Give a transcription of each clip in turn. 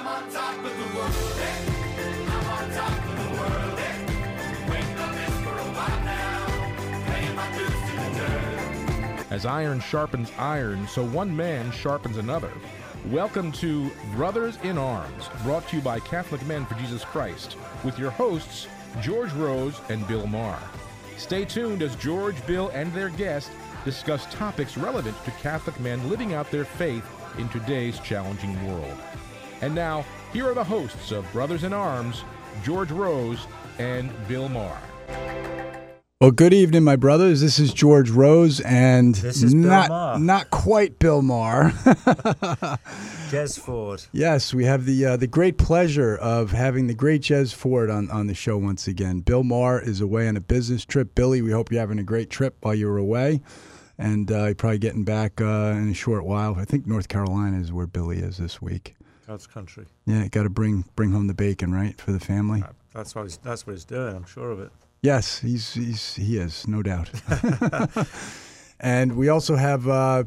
I'm on top of the world. Eh? Eh? The dirt. As iron sharpens iron, so one man sharpens another. Welcome to Brothers in Arms, brought to you by Catholic Men for Jesus Christ, with your hosts, George Rose and Bill Maher. Stay tuned as George, Bill, and their guest discuss topics relevant to Catholic men living out their faith in today's challenging world. And now, here are the hosts of Brothers in Arms, George Rose and Bill Maher. Well, good evening, my brothers. This is George Rose, and This is Bill not Maher. not quite Bill Maher. Jez Ford. yes, we have the uh, the great pleasure of having the great Jez Ford on, on the show once again. Bill Maher is away on a business trip. Billy, we hope you're having a great trip while you're away, and uh, you're probably getting back uh, in a short while. I think North Carolina is where Billy is this week. God's country. Yeah, got to bring bring home the bacon, right, for the family. That's what he's, that's what he's doing. I'm sure of it. Yes, he's he's he is, no doubt. and we also have uh,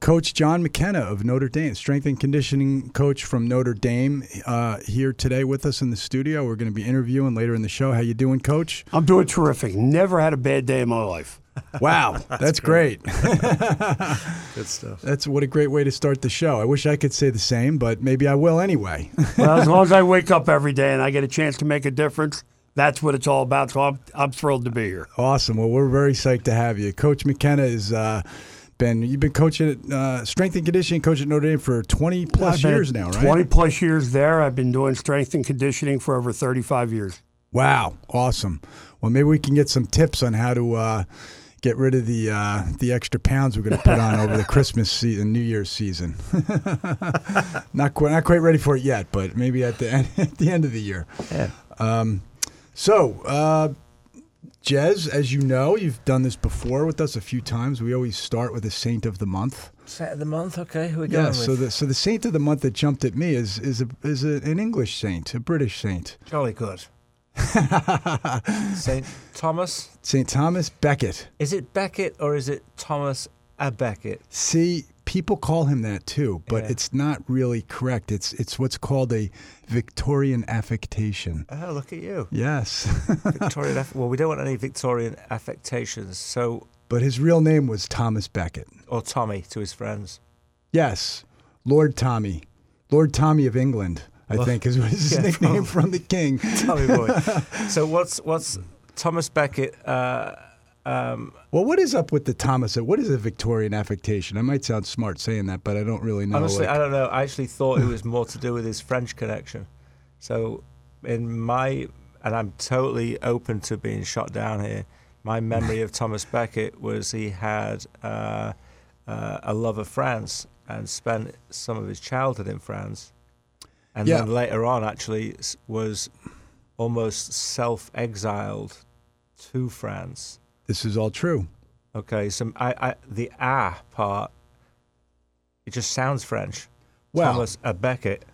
Coach John McKenna of Notre Dame, strength and conditioning coach from Notre Dame, uh, here today with us in the studio. We're going to be interviewing later in the show. How you doing, Coach? I'm doing terrific. Never had a bad day in my life. Wow, that's, great. Good stuff. that's what a great way to start the show. I wish I could say the same, but maybe I will anyway. Well, as long as I wake up every day and I get a chance to make a difference, that's what it's all about. So I'm, I'm thrilled to be here. awesome. Well, we're very psyched to have you, Coach McKenna. Is uh, been you've been coaching at uh, strength and conditioning coach at Notre Dame for 20 plus I've been years now, right? 20 plus years there. I've been doing strength and conditioning for over 35 years. Wow, awesome. Well, maybe we can get some tips on how to uh, get rid of the uh, the extra pounds we're going to put on over the Christmas season, New Year's season. not quite, not quite ready for it yet, but maybe at the end, at the end of the year. Yeah. Um, so, uh, Jez, as you know, you've done this before with us a few times. We always start with a saint of the month. Saint of the month. Okay, who are we going Yeah. with? So the so the saint of the month that jumped at me is is a, is a, an English saint, a British saint, Jolly good. Saint Thomas. Saint Thomas Becket. Is it Becket or is it Thomas a Becket? See, people call him that too, but Yeah. it's not really correct. It's it's what's called a Victorian affectation. Oh, look at you, Yes, Victorian. aff- well, we don't want any Victorian affectations. So, but his real name was Thomas Becket. or Tommy to his friends. Yes, Lord Tommy, Lord Tommy of England. I Well, think is his yeah, nickname from the king. Tommy boy. so what's what's Thomas Becket? Uh, um, Well, what is up with the Thomas? What is a Victorian affectation? I might sound smart saying that, but I don't really know. Honestly, like- I don't know. I actually thought it was more to do with his French connection. So, in my, and I'm totally open to being shot down here. My memory of Thomas Becket was he had uh, uh, a love of France and spent some of his childhood in France, and Yeah. then later on actually was almost self-exiled to France. this is all true. Okay, so I, I the ah part, it just sounds French. Well, Thomas a Becket.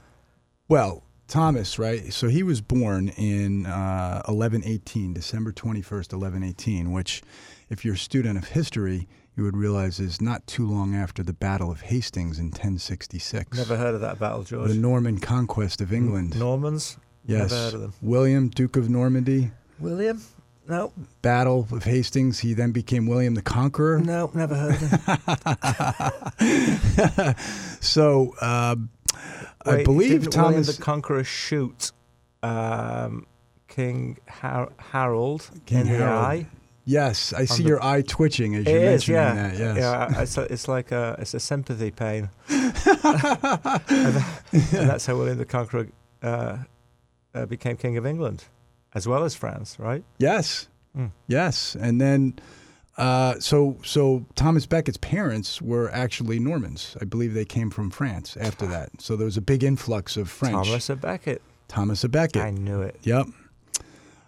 Well, Thomas, right? So he was born in uh, 1118, December 21st, 1118, which, if you're a student of history, you would realize is not too long after the Battle of Hastings in 1066. Never heard of that battle, George. The Norman conquest of England. Normans? yes. Never heard of them. William, Duke of Normandy, William? No, Battle of Hastings. He then became William the Conqueror. no, never heard of him. So uh, I believe Thomas. the Conqueror shoot um, King Har- Harold King in the eye? yes, I see the- your eye twitching as you're yeah. that. Yes. Yeah, it's, it's like a it's a sympathy pain, and, that- and that's how William the Conqueror uh, uh, became king of England, as well as France, right? Yes. Mm. Yes. And then uh, so so Thomas Becket's parents were actually Normans. I believe they came from France after that. So there was a big influx of French. Thomas a Becket. Thomas a Becket. I knew it. Yep.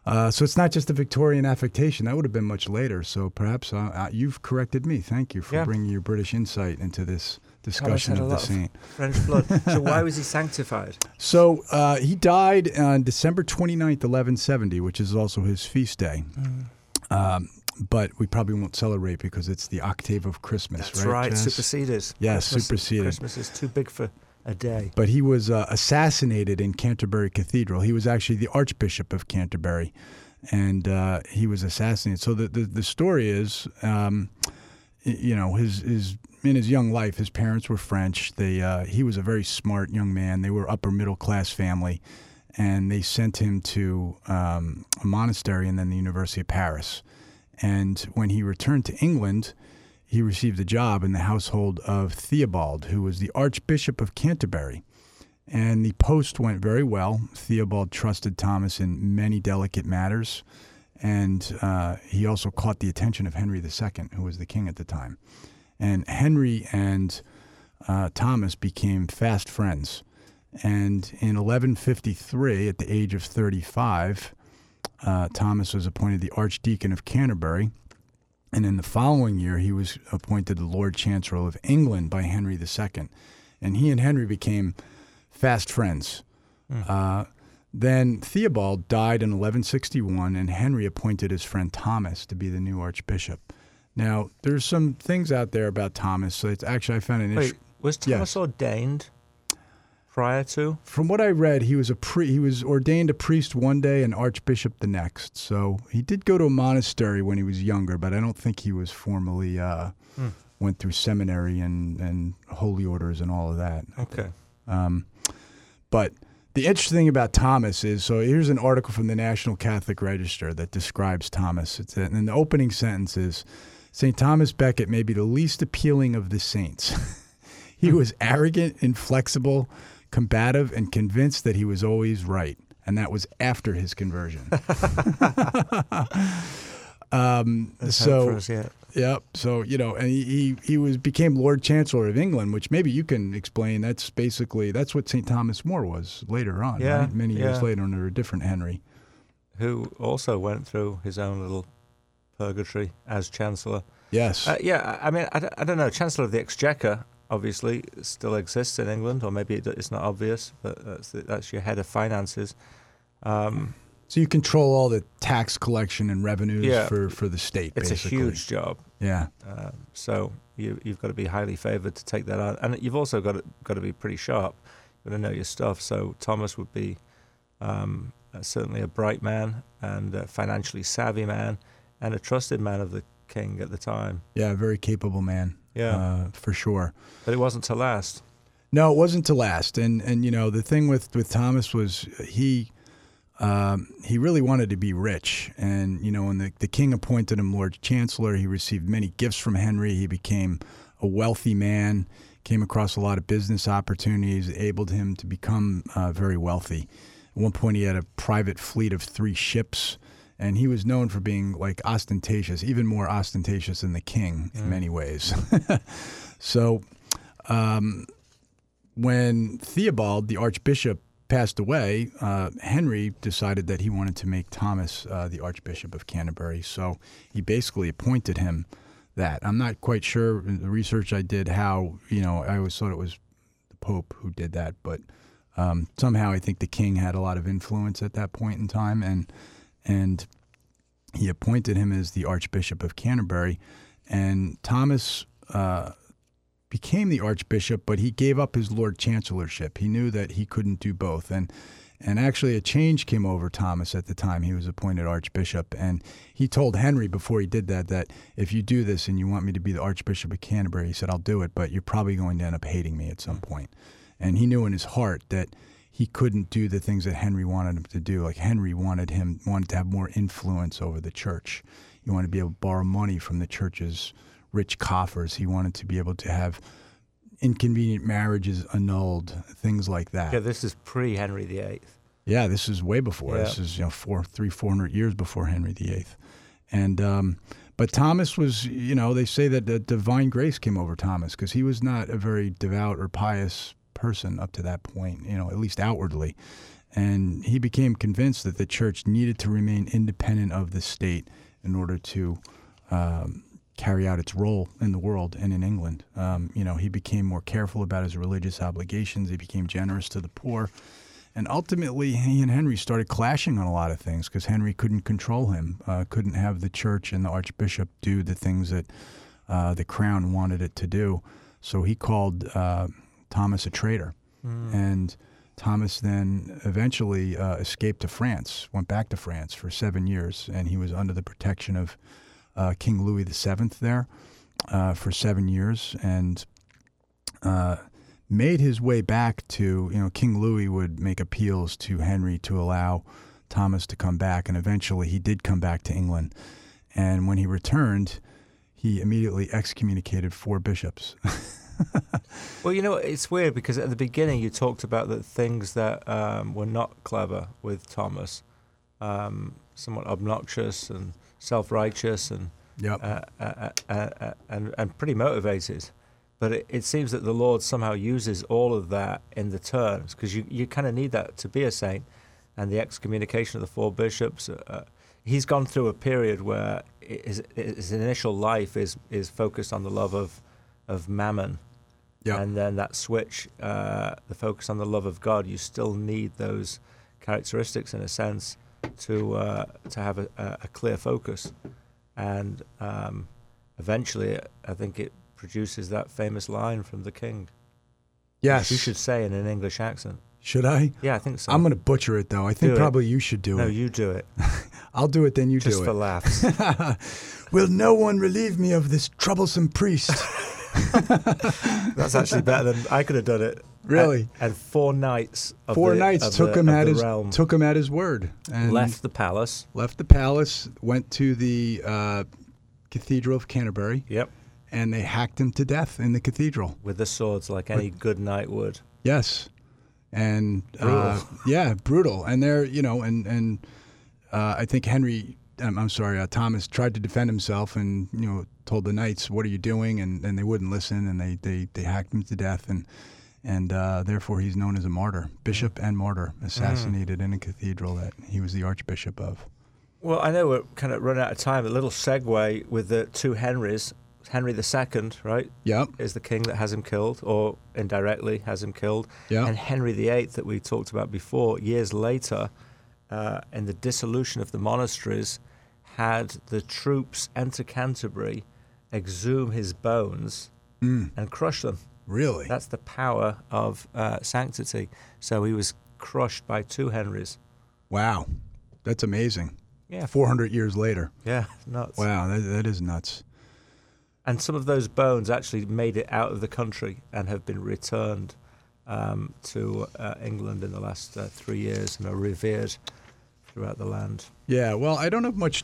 Uh, so it's not just a Victorian affectation. That would have been much later. So perhaps uh, uh, you've corrected me. Thank you for Yeah. bringing your British insight into this Thomas discussion had a of the lot of saint. French blood. so why was he sanctified? So uh, he died on December 29th, 1170, which is also his feast day. Um, but we probably won't celebrate because it's the octave of Christmas, That's right? right, superseded. Yeah, superseded. Christmas is too big for a day. but he was uh, assassinated in Canterbury Cathedral. He was actually the Archbishop of Canterbury, and uh, he was assassinated. So the the, the story is, um, you know, his his in his young life, his parents were French. They uh, he was a very smart young man. They were upper middle class family, and they sent him to um, a monastery and then the University of Paris. And when he returned to England, he received a job in the household of Theobald, who was the Archbishop of Canterbury. And the post went very well. Theobald trusted Thomas in many delicate matters. And uh, he also caught the attention of Henry II, who was the king at the time. And Henry and uh, Thomas became fast friends. And in 1153, at the age of 35, uh, Thomas was appointed the Archdeacon of Canterbury. And in the following year, he was appointed the Lord Chancellor of England by Henry II. And he and Henry became fast friends. Uh, then Theobald died in 1161, and Henry appointed his friend Thomas to be the new archbishop. Now, there's some things out there about Thomas. So it's actually I found an Wait, issue. was Yes. Thomas ordained prior to? From what I read, he was a pre- he was ordained a priest one day and archbishop the next. So he did go to a monastery when he was younger, but I don't think he was formally uh, hmm. went through seminary and and holy orders and all of that. Okay. Um, but the interesting thing about Thomas is so here's an article from the National Catholic Register that describes Thomas. It's and the opening sentence is St. Thomas Becket may be the least appealing of the saints. he hmm. was arrogant, inflexible, combative, and convinced that he was always right. And that was after his conversion. um, so hope for us yet. Yep. So you know, and he, he was became Lord Chancellor of England, which maybe you can explain. That's basically that's what St. Thomas More was later on. Yeah, right? Many years yeah. later under a different Henry. Who also went through his own little purgatory as Chancellor. Yes. Uh, yeah, I I mean, I I don't know. Chancellor of the Exchequer obviously still exists in England, or maybe it, it's not obvious, but that's, the, that's your head of finances. Um, so you control all the tax collection and revenues Yeah. for for the state. it's basically. a huge job. Yeah. Um, so you, you've got to be highly favoured to take that on, and you've also got to, got to be pretty sharp. You've got to know your stuff. So Thomas would be um, uh, certainly a bright man and a financially savvy man, and a trusted man of the king at the time. Yeah. a Very capable man. Yeah. Uh, for sure. But it wasn't to last. No, it wasn't to last. And and you know the thing with with Thomas was he um, he really wanted to be rich. And you know when the the king appointed him Lord Chancellor, he received many gifts from Henry. He became a wealthy man. Came across a lot of business opportunities, enabled him to become uh, very wealthy. At one point, he had a private fleet of three ships, and he was known for being like ostentatious, even more ostentatious than the king in many ways. so, um, when Theobald, the archbishop, passed away, uh, Henry decided that he wanted to make Thomas uh, the Archbishop of Canterbury. So he basically appointed him that. I'm not quite sure in the research I did how, you know, I always thought it was the Pope who did that, but um, somehow I think the king had a lot of influence at that point in time, and and he appointed him as the Archbishop of Canterbury. And Thomas uh, became the archbishop, but he gave up his lord chancellorship. He knew that he couldn't do both, and and actually a change came over Thomas at the time he was appointed archbishop, and he told Henry before he did that that if you do this and you want me to be the archbishop of Canterbury, he said I'll do it, but you're probably going to end up hating me at some point. And he knew in his heart that he couldn't do the things that Henry wanted him to do. Like Henry wanted him wanted to have more influence over the church. He wanted to be able to borrow money from the church's rich coffers. He wanted to be able to have inconvenient marriages annulled, things like that. Yeah, this is pre Henry VIII. Yeah, this is way before. Yeah. This is you know four, three, four hundred years before Henry VIII, and um, but Thomas was you know they say that the divine grace came over Thomas because he was not a very devout or pious person up to that point. You know, at least outwardly, and he became convinced that the church needed to remain independent of the state in order to. Um, carry out its role in the world and in England. Um, you know, he became more careful about his religious obligations. He became generous to the poor. And ultimately, he and Henry started clashing on a lot of things because Henry couldn't control him, uh, couldn't have the church and the archbishop do the things that uh, the crown wanted it to do. So he called uh, Thomas a traitor. and Thomas then eventually uh, escaped to France, went back to France for seven years, and he was under the protection of uh, King Louis VII there uh, for seven years, and uh, made his way back to you know King Louis would make appeals to Henry to allow Thomas to come back, and eventually he did come back to England. And when he returned, he immediately excommunicated four bishops. Well, you know, it's weird because at the beginning you talked about the things that um, were not clever with Thomas, um, somewhat obnoxious and self-righteous and yep. uh, uh, uh, uh, and and pretty motivated. But it, it seems that the Lord somehow uses all of that in the terms because you, you kind of need that to be a saint. And the excommunication of the four bishops, uh, he's gone through a period where his, his initial life is is focused on the love of of mammon, Yep. and then that switch, uh, the focus on the love of God. You still need those characteristics in a sense to uh, to have a, a clear focus, and um, eventually, I think it produces that famous line from the king. yes. you should say in an English accent. Should I? Yeah, I think so. I'm going to butcher it though. I think Do it. probably you should do no, it. No, you do it I'll do it, then you just do it. Just for laughs. Will no one relieve me of this troublesome priest? That's actually better than I could have done it. Really? And, and four knights. Of Four the, knights of took the, him of at his realm. took him at his word and left the palace. left the palace, went to the uh, Cathedral of Canterbury, Yep. and they hacked him to death in the cathedral. With the swords, like any good knight would. Yes, and uh, yeah, brutal. And they're you know, and and uh, I think Henry, um, I'm sorry, uh, Thomas tried to defend himself, and you know, told the knights, "What are you doing?" And and they wouldn't listen, and they they they hacked him to death, and and uh, therefore he's known as a martyr, bishop and martyr, assassinated in a cathedral that he was the archbishop of. Well, I know we're kind of running out of time. A little segue with the two Henrys. Henry II, right, Yep. is the king that has him killed, or indirectly has him killed. Yeah. And Henry VIII, that we talked about before, years later, uh, in the dissolution of the monasteries, had the troops enter Canterbury, exhume his bones, Mm, and crush them. really? That's the power of uh, sanctity. So he was crushed by two Henrys. Wow, that's amazing. Yeah. 400 years later. Yeah, nuts. Wow, that, that is nuts. And some of those bones actually made it out of the country and have been returned um, to uh, England in the last uh, three years and are revered throughout the land. Yeah, well, I don't have much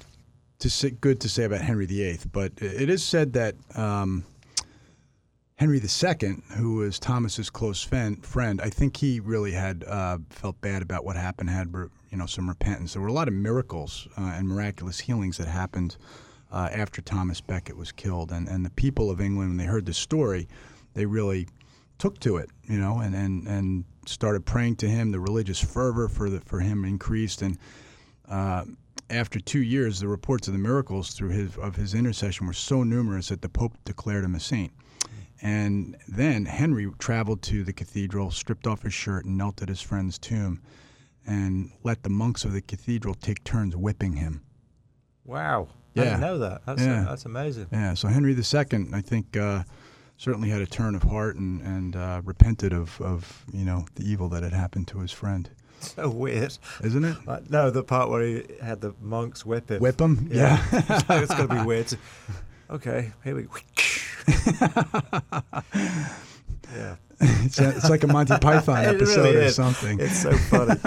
to say, good to say about Henry VIII, but it is said that um, Henry II, who was Thomas's close friend, I think he really had uh, felt bad about what happened, had you know some repentance. There were a lot of miracles uh, and miraculous healings that happened uh, after Thomas Becket was killed, and and the people of England, when they heard the story, they really took to it, you know, and and and started praying to him. The religious fervor for the for him increased, and uh, after two years, the reports of the miracles through his of his intercession were so numerous that the Pope declared him a saint. And then Henry traveled to the cathedral, stripped off his shirt, and knelt at his friend's tomb, and let the monks of the cathedral take turns whipping him. Wow. I Yeah. didn't know that. That's, Yeah. that's amazing. Yeah, so Henry II, I think, uh, certainly had a turn of heart and, and uh, repented of, of you know the evil that had happened to his friend, So weird. isn't it? Uh, no, the part where he had the monks whip him. Whip him, Yeah. yeah. it's going to be weird. Okay, here we go. yeah. it's, a, it's like a Monty Python episode really or something. It's so funny.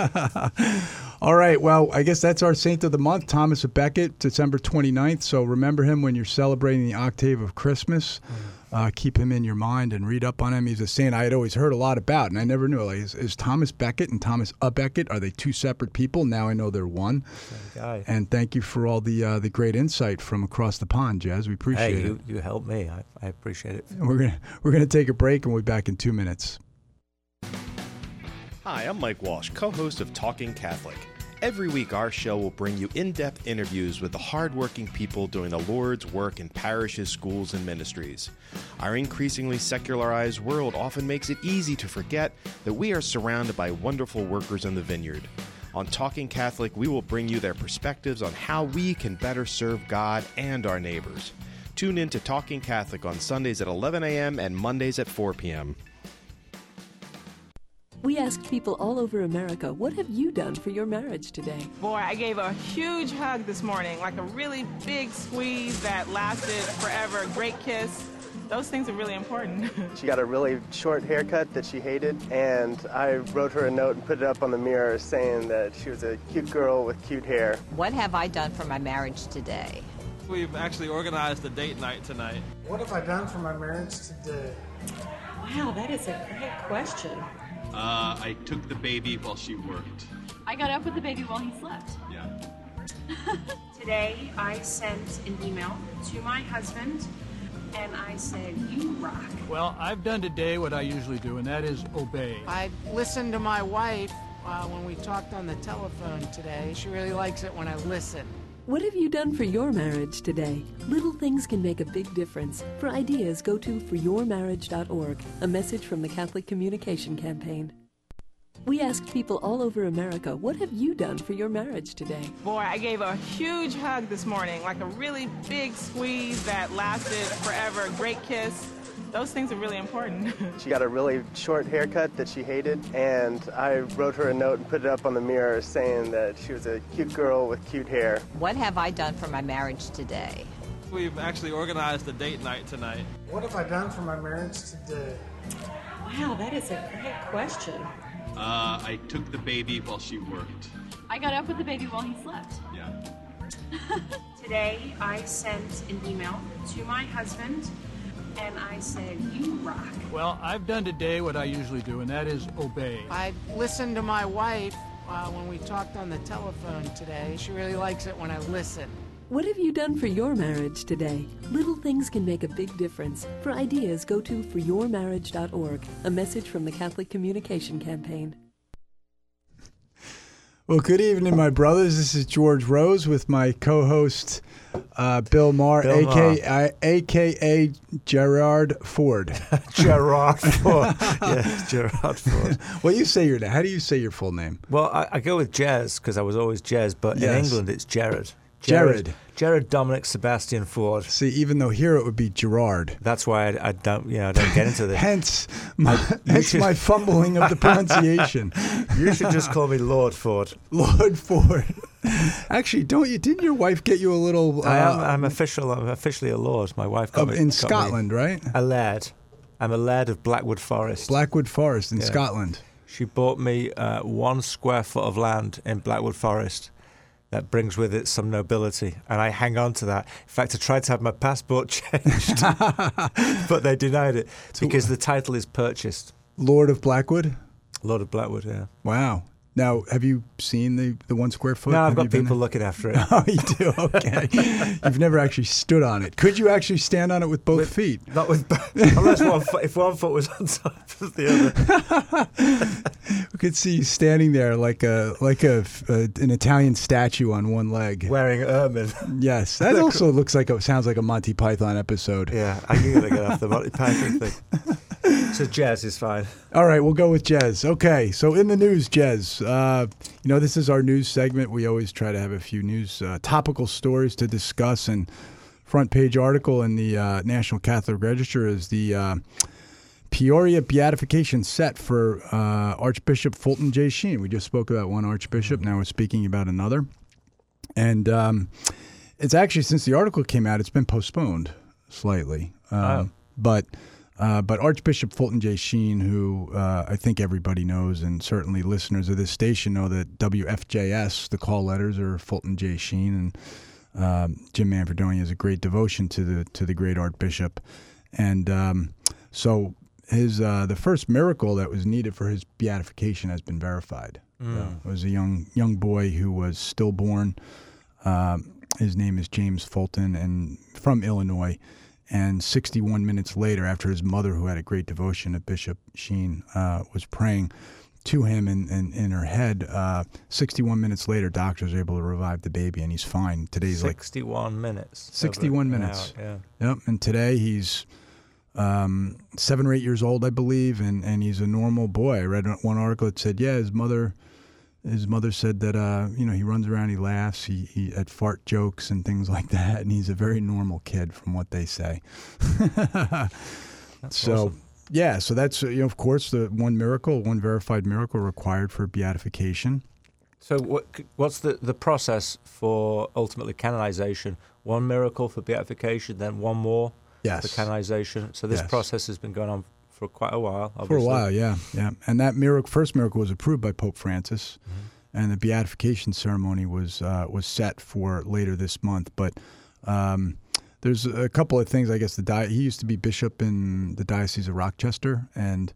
All right. Well, I guess that's our saint of the month, Thomas Becket, December 29th. So remember him when you're celebrating the octave of Christmas. Uh, keep him in your mind and read up on him. He's a saint I had always heard a lot about, and I never knew. Like, is, is Thomas Becket and Thomas a Becket are they two separate people? Now I know they're one. Same guy. And thank you for all the uh, the great insight from across the pond, Jazz. We appreciate it. Hey, it. you, you helped me. I, I appreciate it. We're gonna we're gonna take a break, and we'll be back in two minutes. Hi, I'm Mike Walsh, co host of Talking Catholic. Every week, our show will bring you in depth interviews with the hardworking people doing the Lord's work in parishes, schools, and ministries. Our increasingly secularized world often makes it easy to forget that we are surrounded by wonderful workers in the vineyard. On Talking Catholic, we will bring you their perspectives on how we can better serve God and our neighbors. Tune in to Talking Catholic on Sundays at 11 a.m. and Mondays at 4 p.m. We asked people all over America, what have you done for your marriage today? Boy, I gave a huge hug this morning, like a really big squeeze that lasted forever, a great kiss. Those things are really important. She got a really short haircut that she hated, and I wrote her a note and put it up on the mirror saying that she was a cute girl with cute hair. What have I done for my marriage today? We've actually organized a date night tonight. What have I done for my marriage today? Wow, that is a great question. Uh, I took the baby while she worked. I got up with the baby while he slept. Yeah. Today, I sent an email to my husband and I said, You rock. Well, I've done today what I usually do, and that is obey. I listened to my wife uh, when we talked on the telephone today. She really likes it when I listen. What have you done for your marriage today? Little things can make a big difference. For ideas, go to foryourmarriage.org, a message from the Catholic Communication Campaign. We asked people all over America, what have you done for your marriage today? Boy, I gave a huge hug this morning, like a really big squeeze that lasted forever, great kiss. Those things are really important. She got a really short haircut that she hated, and I wrote her a note and put it up on the mirror saying that she was a cute girl with cute hair. What have I done for my marriage today? We've actually organized a date night tonight. What have I done for my marriage today? Wow, that is a great question. Uh, I took the baby while she worked. I got up with the baby while he slept. Yeah. Today, I sent an email to my husband and I said, You rock. Well, I've done today what I usually do, and that is obey. I listened to my wife uh, when we talked on the telephone today. She really likes it when I listen. What have you done for your marriage today? Little things can make a big difference. For ideas, go to foryourmarriage.org, a message from the Catholic Communication Campaign. Well, good evening, my brothers. This is George Rose with my co-host uh, Bill Maher, Bill aka aka Gerard Ford. Gerard Ford. Gerard Ford. well, you say your name. How do you say your full name? Well, I, I go with Jez because I was always Jez, but in England it's Jared. Jared. Jared Dominic Sebastian Ford. See, even though here it would be Gerard. That's why I, I don't, you know, I don't get into this. Hence, my, hence my fumbling of the pronunciation. you should just call me Lord Ford. Lord Ford. Actually, don't you? Didn't your wife get you a little? Uh, I am. I'm official. I'm officially a lord. My wife got me, in got me Scotland, right? A laird. I'm a laird of Blackwood Forest. Blackwood Forest in Yeah. Scotland. She bought me uh, one square foot of land in Blackwood Forest. That brings with it some nobility, and I hang on to that. In fact, I tried to have my passport changed, but they denied it because the title is purchased. Lord of Blackwood. Lord of Blackwood, yeah. Wow. Now, have you seen the, the one square foot? No, I've Have got people looking after it. Oh, you do? Okay. You've never actually stood on it. Could you actually stand on it with both feet? Not with, unless one foot, if one foot was on top of the other. We could see you standing there like a like a, a an Italian statue on one leg, wearing ermine. Yes, that also looks like a sounds like a Monty Python episode. Yeah, I'm gonna get off the Monty Python thing. So jazz is fine. All right, we'll go with Jez. Okay, so in the news, Jez, uh, you know, this is our news segment. We always try to have a few news uh, topical stories to discuss, and front page article in the uh, National Catholic Register is the uh, Peoria beatification set for uh, Archbishop Fulton J. Sheen. We just spoke about one Archbishop, now we're speaking about another. And um, it's actually, since the article came out, it's been postponed slightly. Um, Oh. But uh, but Archbishop Fulton J. Sheen, who uh, I think everybody knows, and certainly listeners of this station know that WFJS, the call letters are Fulton J. Sheen, and um, Jim Manfredonia has a great devotion to the to the great Archbishop, and um, so his uh, the first miracle that was needed for his beatification has been verified. Mm. It was a young young boy who was stillborn. Um, his name is James Fulton, and from Illinois. And 61 minutes later, after his mother, who had a great devotion of Bishop Sheen, uh, was praying to him in, in, in her head, uh, 61 minutes later, doctors were able to revive the baby, and he's fine. Today's like 61 minutes. 61 Over an minutes. hour, Yep. And today he's um, seven or eight years old, I believe, and, and he's a normal boy. I read one article that said, yeah, his mother. His mother said that uh, you know he runs around, he laughs, he, he at fart jokes and things like that, and he's a very normal kid from what they say. so, awesome. yeah, so that's you know, of course, the one miracle, one verified miracle required for beatification. So what what's the, the process for ultimately canonization? One miracle for beatification, then one more Yes. for canonization. So this Yes. process has been going on for quite a while. For a while, yeah, yeah. And that miracle, first miracle, was approved by Pope Francis, Mm-hmm. and the beatification ceremony was uh, was set for later this month. But um, there's a couple of things. I guess the di- he used to be bishop in the diocese of Rochester, and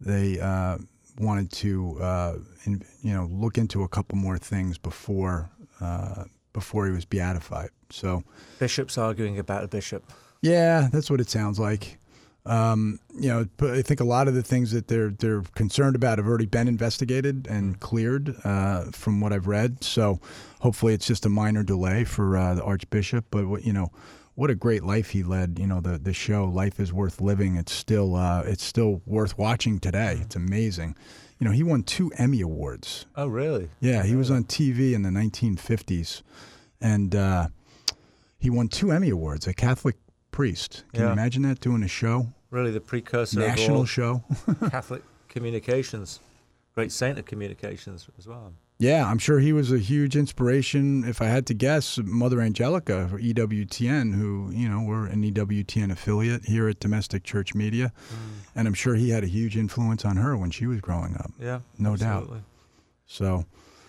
they uh, wanted to uh, in, you know look into a couple more things before uh, before he was beatified. So. Bishops arguing about a bishop. Yeah, that's what it sounds like. Um, you know, but I think a lot of the things that they're they're concerned about have already been investigated and cleared, uh, from what I've read. So, hopefully, it's just a minor delay for uh, the Archbishop. But what you know, what a great life he led. You know, the the show "Life Is Worth Living." It's still uh, it's still worth watching today. It's amazing. You know, he won two Emmy awards. Oh, really? Yeah, he was on TV in the 1950s, and uh, he won two Emmy awards. A Catholic priest. Can you imagine that doing a show? Really, the precursor National show. Catholic communications, great saint of communications as well. Yeah, I'm sure he was a huge inspiration. If I had to guess, Mother Angelica for EWTN, who you know we're an EWTN affiliate here at Domestic Church Media, and I'm sure he had a huge influence on her when she was growing up. Yeah, no absolutely. doubt. So,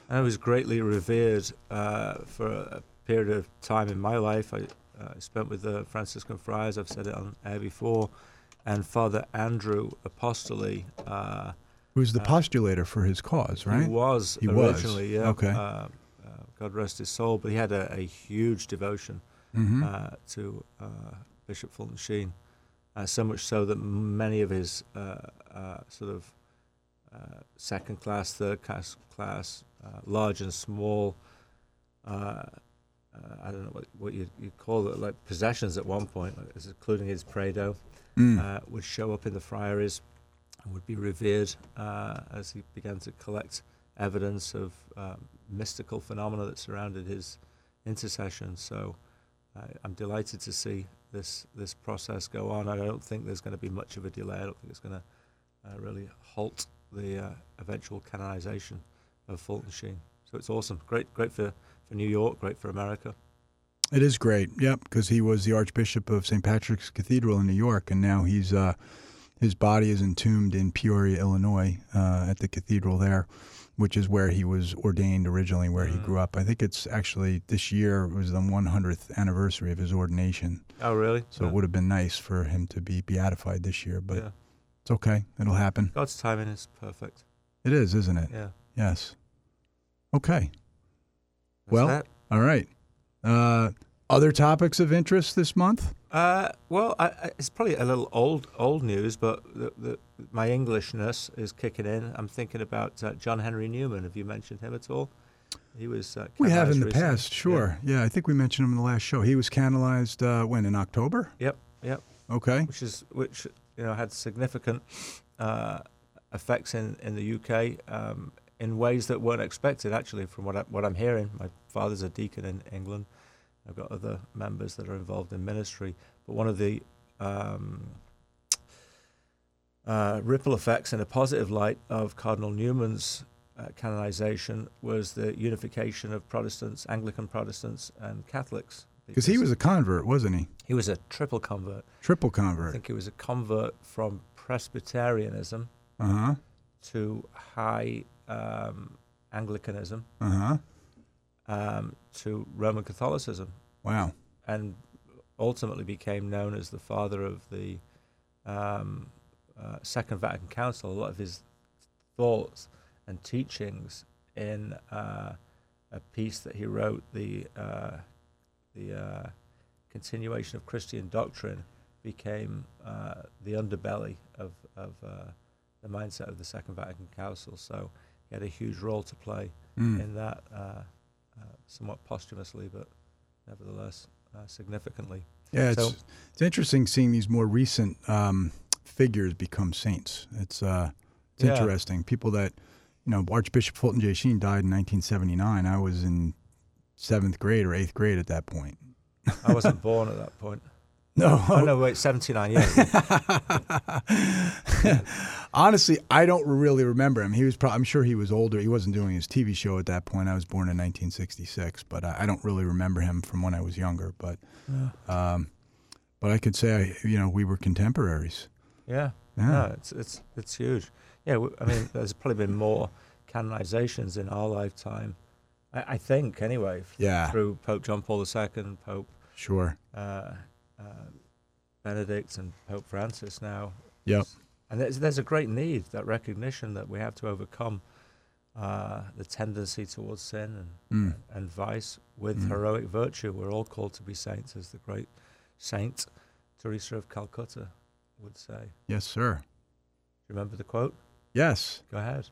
I was greatly revered uh, for a period of time in my life. I uh, spent with the Franciscan friars. I've said it on air before, and Father Andrew Apostoli. Uh, who's the uh, postulator for his cause, right? He was He was. originally, yeah. Okay. Uh, uh, God rest his soul, but he had a, a huge devotion Mhm. uh, to uh, Bishop Fulton Sheen, uh, so much so that many of his uh, uh, sort of uh, second class, third class, class, uh, large and small. Uh, I don't know what, what you you call it, like possessions at one point, like, including his Prado, Mm. uh, would show up in the friaries and would be revered uh, as he began to collect evidence of um, mystical phenomena that surrounded his intercession. So I'm delighted to see this this process go on. I don't think there's going to be much of a delay. I don't think it's going to uh, really halt the uh, eventual canonization of Fulton Sheen. So it's awesome. Great, great for, for New York. Great for America. It is great, yep, because he was the Archbishop of St. Patrick's Cathedral in New York, and now he's uh, his body is entombed in Peoria, Illinois, uh, at the cathedral there, which is where he was ordained originally, where he grew up. I think it's actually this year was the 100th anniversary of his ordination. Oh, really? So Yeah. it would have been nice for him to be beatified this year, but Yeah. it's okay. It'll happen. God's timing is perfect. It is, isn't it? Yeah. Yes. Okay. That's well, that. all right. Uh, other topics of interest this month? Uh, well, I, I, it's probably a little old old news, but the, the, my Englishness is kicking in. I'm thinking about uh, John Henry Newman. Have you mentioned him at all? He was. Uh, We have in the recently. past, sure. Yeah. I think we mentioned him in the last show. He was canonized uh, when in October. Yep, yep. Okay. Which is which you know had significant uh, effects in in the UK um, in ways that weren't expected. Actually, from what I, what I'm hearing, my father's a deacon in England. I've got other members that are involved in ministry, but one of the um, uh, ripple effects in a positive light of Cardinal Newman's uh, canonization was the unification of Protestants, Anglican Protestants, and Catholics. Because he was a convert, wasn't he? He was a triple convert. Triple convert. I think he was a convert from Presbyterianism Uh huh. to high um, Anglicanism Uh huh. um, to Roman Catholicism, Wow. and ultimately became known as the father of the um, uh, Second Vatican Council. A lot of his thoughts and teachings in uh, a piece that he wrote, the uh, the uh, continuation of Christian doctrine, became uh, the underbelly of of uh, the mindset of the Second Vatican Council. So he had a huge role to play Mm. in that, uh, uh, somewhat posthumously, but nevertheless uh, significantly. Yeah, it's So- it's interesting seeing these more recent um, figures become saints. It's uh, it's Yeah. interesting. People that you know, Archbishop Fulton J. Sheen died in 1979. I was in seventh grade or eighth grade at that point. I wasn't born at that point. No. Oh no, wait, 79 years. Honestly, I don't really remember him. He was probably, I'm sure he was older. He wasn't doing his TV show at that point. I was born in 1966, but I, I don't really remember him from when I was younger. But, um, but I could say, I, you know, we were contemporaries. Yeah. Yeah. No, it's it's it's huge. Yeah, I mean, there's probably been more canonizations in our lifetime. I, I think, anyway. Yeah. Through Pope John Paul II, Pope Sure. uh, uh, Benedict, and Pope Francis now. Yep. And there's there's a great need, that recognition that we have to overcome uh, the tendency towards sin and Mm. and vice with Mm. heroic virtue. We're all called to be saints, as the great saint Teresa of Calcutta would say. Yes, sir. Remember the quote? Yes. Go ahead.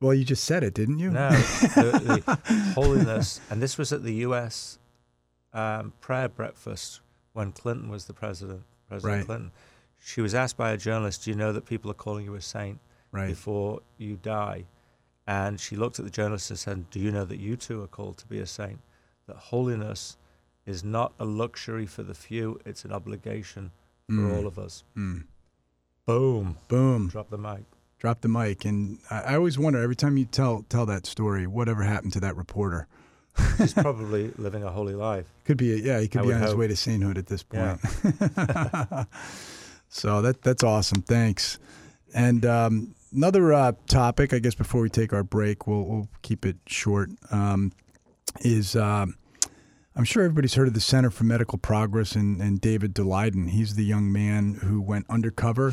Well, you just said it, didn't you? No, the, the holiness, and this was at the U.S. Um, prayer breakfast when Clinton was the president, President Right. Clinton. She was asked by a journalist, "Do you know that people are calling you a saint Right. before you die?" And she looked at the journalist and said, "Do you know that you too are called to be a saint? That holiness is not a luxury for the few; it's an obligation for Mm. all of us." Mm. Boom. Boom. Drop the mic. Drop the mic. And I, I always wonder every time you tell tell that story, whatever happened to that reporter? He's probably living a holy life. Could be, yeah, he could I be on his way to sainthood at this Yeah. point. so that that's awesome. Thanks. And um, another uh, topic, I guess, before we take our break, we'll, we'll keep it short. Um, is um I'm sure everybody's heard of the Center for Medical Progress and, and David Daleiden. He's the young man who went undercover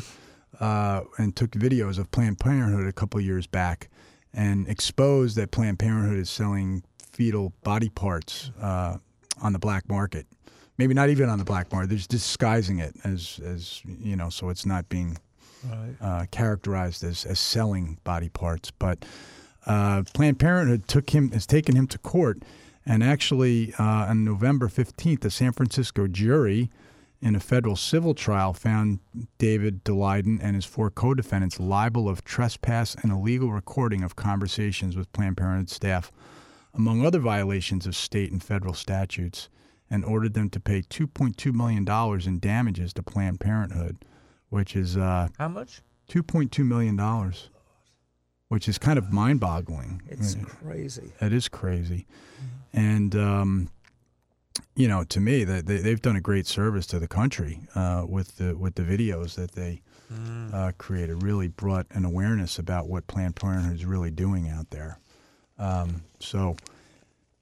uh, and took videos of Planned Parenthood a couple years back and exposed that Planned Parenthood is selling fetal body parts uh, on the black market. Maybe not even on the black market. They're just disguising it as, as you know, so it's not being Right. uh, characterized as, as selling body parts. But uh, Planned Parenthood took him has taken him to court, and actually uh, on November fifteenth, a San Francisco jury in a federal civil trial found David Daleiden and his four co-defendants liable of trespass and illegal recording of conversations with Planned Parenthood staff, among other violations of state and federal statutes, and ordered them to pay two point two million dollars in damages to Planned Parenthood, which is uh, How much? two point two million dollars, which is kind of mind-boggling. It's Uh, crazy. It is crazy, and um, you know, to me, that they, they've done a great service to the country uh, with the with the videos that they uh, created. Really brought an awareness about what Planned Parenthood is really doing out there. Um, so,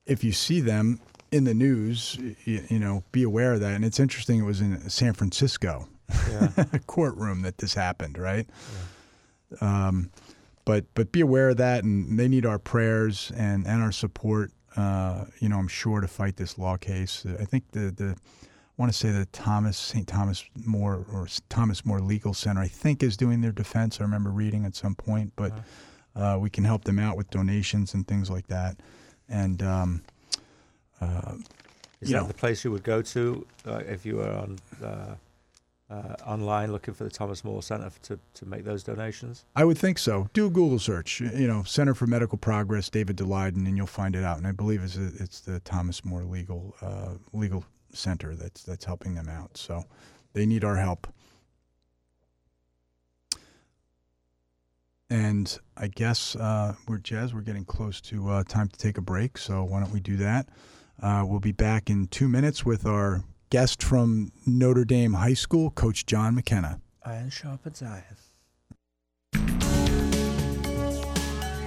if you see them in the news, you, you know, be aware of that. And it's interesting. It was in San Francisco, Yeah. courtroom that this happened, right? Um, but but be aware of that, and they need our prayers and, and our support. Uh, you know, I'm sure to fight this law case. I think the the I want to say the Thomas St. Thomas More or Thomas More Legal Center I think is doing their defense. I remember reading at some point, but uh, we can help them out with donations and things like that. And um, uh, Is that know, the place you would go to uh, if you were on uh, uh, online looking for the Thomas More Center to, to make those donations? I would think so. Do a Google search. You know, Center for Medical Progress, David Daleiden, and you'll find it out. And I believe it's it's the Thomas More Legal uh, Legal Center that's that's helping them out. So they need our help. And I guess uh, we're Jazz. We're getting close to uh, time to take a break. So why don't we do that? Uh, we'll be back in two minutes with our guest from Notre Dame High School, Coach John McKenna.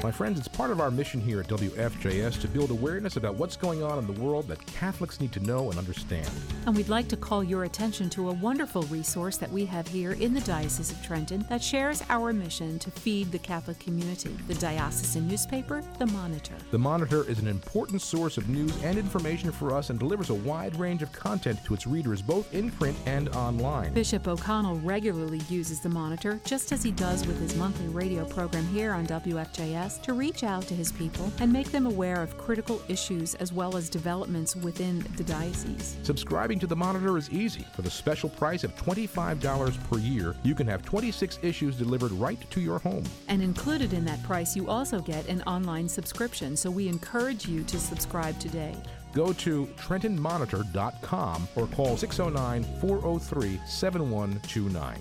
My friends, it's part of our mission here at WFJS to build awareness about what's going on in the world that Catholics need to know and understand. And we'd like to call your attention to a wonderful resource that we have here in the Diocese of Trenton that shares our mission to feed the Catholic community the diocesan newspaper, The Monitor. The Monitor is an important source of news and information for us and delivers a wide range of content to its readers both in print and online. Bishop O'Connell regularly uses The Monitor, just as he does with his monthly radio program here on WFJS, Press to reach out to his people and make them aware of critical issues as well as developments within the diocese. Subscribing to the Monitor is easy. For the special price of $25 per year, you can have 26 issues delivered right to your home. And included in that price, you also get an online subscription, so we encourage you to subscribe today. Go to TrentonMonitor.com or call 609 403 7129.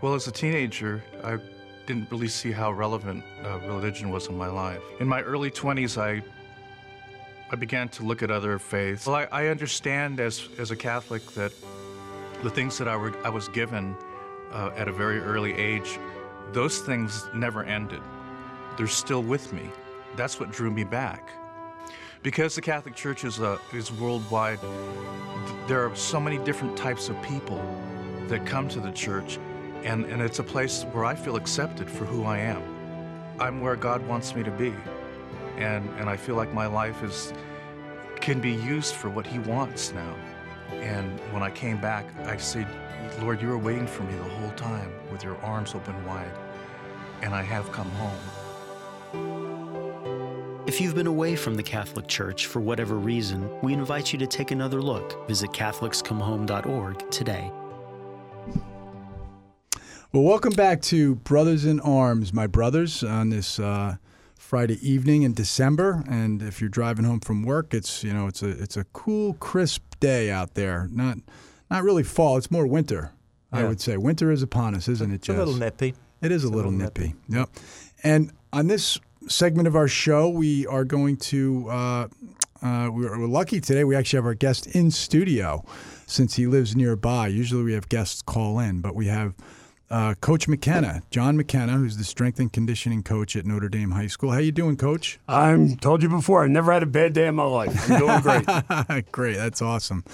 Well, as a teenager, I didn't really see how relevant uh, religion was in my life. In my early 20s, I I began to look at other faiths. Well, I, I understand as, as a Catholic that the things that I, were, I was given uh, at a very early age, those things never ended. They're still with me. That's what drew me back. Because the Catholic Church is, uh, is worldwide, th- there are so many different types of people that come to the church, and, and it's a place where I feel accepted for who I am. I'm where God wants me to be, and, and I feel like my life is, can be used for what He wants now. And when I came back, I said, Lord, you were waiting for me the whole time with your arms open wide, and I have come home. If you've been away from the Catholic Church for whatever reason, we invite you to take another look. Visit CatholicsComeHome.org today. Well, welcome back to Brothers in Arms, my brothers, on this uh, Friday evening in December. And if you're driving home from work, it's you know it's a it's a cool, crisp day out there. Not not really fall. It's more winter. I would say winter is upon us, isn't it? It's a little nippy. It is a, It's a little, little nippy. Yep. And on this segment of our show, we are going to. Uh, uh, we're, we're lucky today. We actually have our guest in studio, since he lives nearby. Usually we have guests call in, but we have uh, Coach McKenna, John McKenna, who's the strength and conditioning coach at Notre Dame High School. How you doing, Coach? I'm told you before, I've never had a bad day in my life. I'm doing great. Great, that's awesome.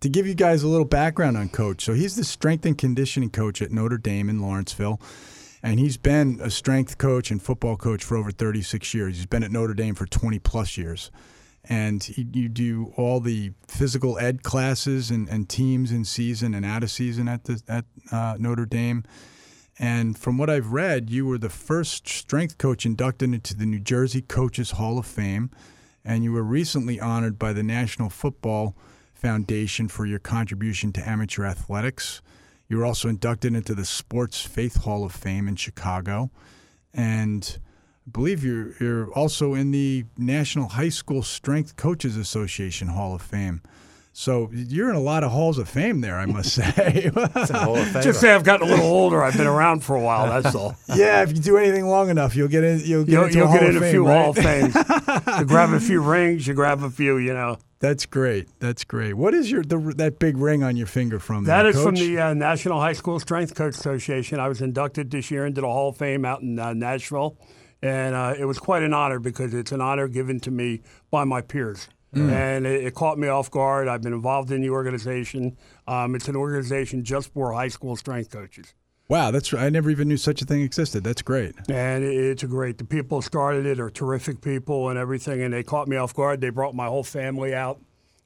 To give you guys a little background on Coach, so he's the strength and conditioning coach at Notre Dame in Lawrenceville, and he's been a strength coach and football coach for over 36 years. He's been at Notre Dame for 20 plus years, and you do all the physical ed classes and, and teams in season and out of season at the at uh, Notre Dame. And from what I've read, you were the first strength coach inducted into the New Jersey Coaches Hall of Fame, and you were recently honored by the National Football Foundation for your contribution to amateur athletics. You were also inducted into the Sports Faith Hall of Fame in Chicago, and believe you're you're also in the National High School Strength Coaches Association Hall of Fame. So you're in a lot of halls of fame there, I must say. Just say I've gotten a little older. I've been around for a while. That's all. yeah, if you do anything long enough, you'll get in. You'll get You'll, into you'll a hall get of in a fame, few right? Hall of Fames. you grab a few rings. You grab a few. You know. That's great. That's great. What is your the, that big ring on your finger from? That there, is from the uh, National High School Strength Coach Association. I was inducted this year into the Hall of Fame out in uh, Nashville, and uh, it was quite an honor because it's an honor given to me by my peers. Mm. And it, it caught me off guard. I've been involved in the organization. Um, it's an organization just for high school strength coaches. Wow, that's I never even knew such a thing existed. That's great. And it- it's great. The people started it are terrific people and everything. And they caught me off guard. They brought my whole family out,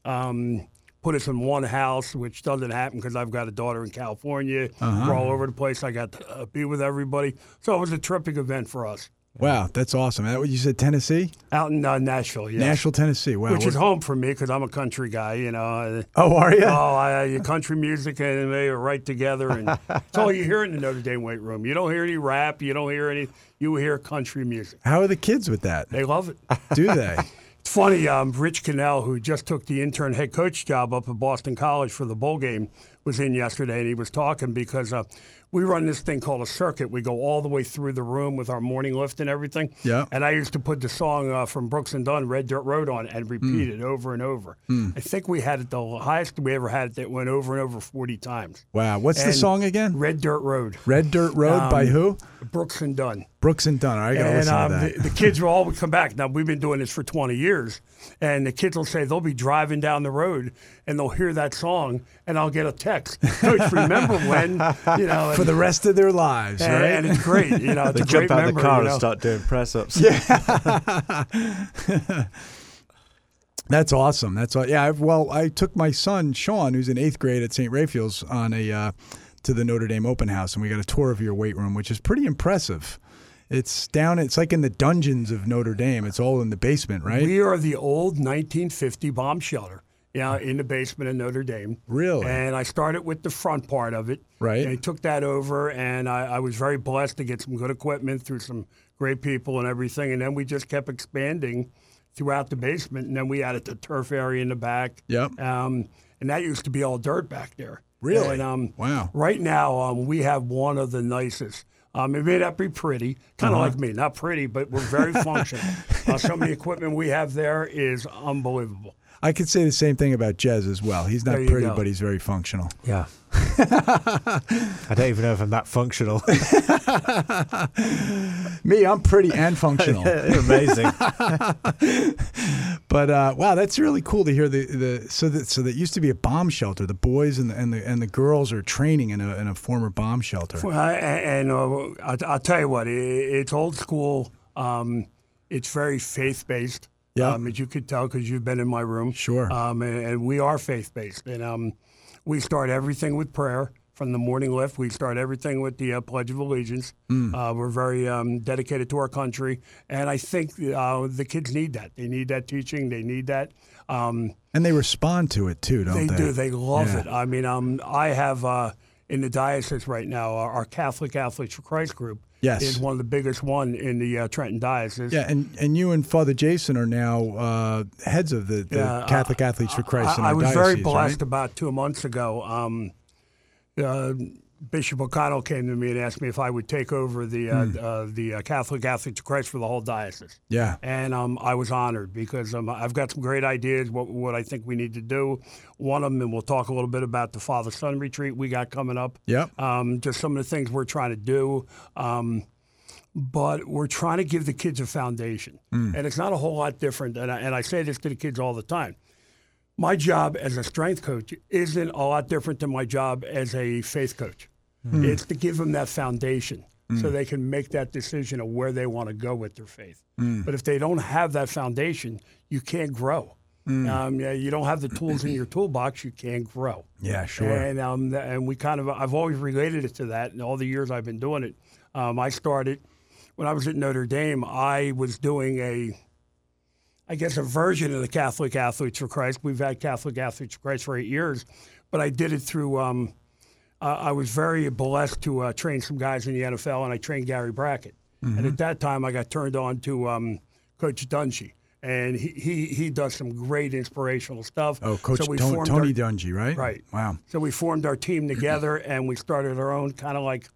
um, put us in one house, which doesn't happen because I've got a daughter in California. Uh-huh. We're all over the place. I got to uh, be with everybody. So it was a terrific event for us. Wow, that's awesome. That what you said, Tennessee, Out in uh, Nashville, yes. Nashville, Tennessee. Wow, Which is home for me because I'm a country guy, you know. Oh, are you? Oh, I, country music and they are right together, and it's all you hear in the Notre Dame weight room. You don't hear any rap, you don't hear any. You hear country music. How are the kids with that? They love it. Do they? It's funny. Um, Rich Gunnell, who just took the intern head coach job up at Boston College for the bowl game, was in yesterday, and he was talking because uh, we run this thing called a circuit. We go all the way through the room with our morning lift and everything. Yeah. And I used to put the song uh, from Brooks and Dunn, "Red Dirt Road," on and repeat Mm. it over and over. Mm. I think we had it the highest we ever had it that went over and over forty times. Wow, what's the song again? Red Dirt Road. Red Dirt Road by Um, who? Brooks and Dunn. Brooks and Dunn. All right, I gotta listen um, to that. The, the kids will all come back. Now we've been doing this for 20 years, and the kids will say they'll be driving down the road and they'll hear that song, and I'll get a text, Coach, remember when? You know, For the rest of their lives, and, right? and it's great. You know, it's they a jump great out memory. the car you and start doing press ups. Yeah. That's awesome. That's all. Yeah. I've, well, I took my son Sean, who's in eighth grade at St. Raphael's, on a uh, to the Notre Dame Open House, and we got a tour of your weight room, which is pretty impressive. It's down. It's like in the dungeons of Notre Dame. It's all in the basement, right? We are the old 1950 bomb shelter. Yeah, in the basement of Notre Dame. Really? And I started with the front part of it. Right. And I took that over, and I, I was very blessed to get some good equipment through some great people and everything. And then we just kept expanding throughout the basement, and then we added the turf area in the back. Yep. Um, and that used to be all dirt back there. Really? And, um, Wow. Right now, um, we have one of the nicest. Um, it may not be pretty, kind of Uh-huh. like me, not pretty, but we're very functional. uh, some of the equipment we have there is unbelievable. I could say the same thing about Jez as well. He's not pretty, go. but he's very functional. Yeah. I don't even know if I'm that functional. Me, I'm pretty and functional. Amazing. but uh, wow, that's really cool to hear. The, the so that so that used to be a bomb shelter. The boys and the and the, and the girls are training in a in a former bomb shelter. Well, I- and uh, I'll, I'll tell you what, i it's old school. Um, it's very faith based. Yeah. Um, as you could tell because you've been in my room. Sure. Um, and, and we are faith based, and um, we start everything with prayer. From the morning lift, we start everything with the uh, Pledge of Allegiance. Mm. Uh, we're very um, dedicated to our country, and I think uh, the kids need that. They need that teaching. They need that. Um, And they respond to it too, don't they they? do. They love Yeah. it. I mean, um, I have uh, in the diocese right now our, our Catholic Athletes for Christ group. Yes. is one of the biggest one in the uh, Trenton diocese. Yeah, and, and you and Father Jason are now uh, heads of the, the Yeah, Catholic Athletes for Christ. in I, I our was very blessed right? about two months ago. Um, uh, Bishop O'Connell came to me and asked me if I would take over the uh, Hmm. uh, the uh, Catholic Athletes for Christ for the whole diocese. Yeah. and um, I was honored because um, I've got some great ideas what what I think we need to do. One of them, and we'll talk a little bit about the Father Son retreat we got coming up. Yep. Um, just some of the things we're trying to do. Um, but we're trying to give the kids a foundation. Mm. And it's not a whole lot different. And I, and I say this to the kids all the time. My job as a strength coach isn't a lot different than my job as a faith coach. Mm. It's to give them that foundation so Mm. they can make that decision of where they want to go with their faith. Mm. But if they don't have that foundation, you can't grow. Mm. Um, yeah, you don't have the tools in your toolbox, you can't grow. Yeah, sure. And um, and we kind of I've always related it to that. In all the years I've been doing it, um, I started when I was at Notre Dame. I was doing a, I guess, a version of the Catholic Athletes for Christ. We've had Catholic Athletes for Christ for eight years, but I did it through. Um, uh, I was very blessed to uh, train some guys in the NFL, and I trained Gary Brackett. And Mm-hmm. at that time, I got turned on to um, Coach Dungy. And he, he, he does some great inspirational stuff. Oh, Coach So we Ton- formed Tony our- Dungy, right? Right. Wow. So we formed our team together and we started our own kind of like,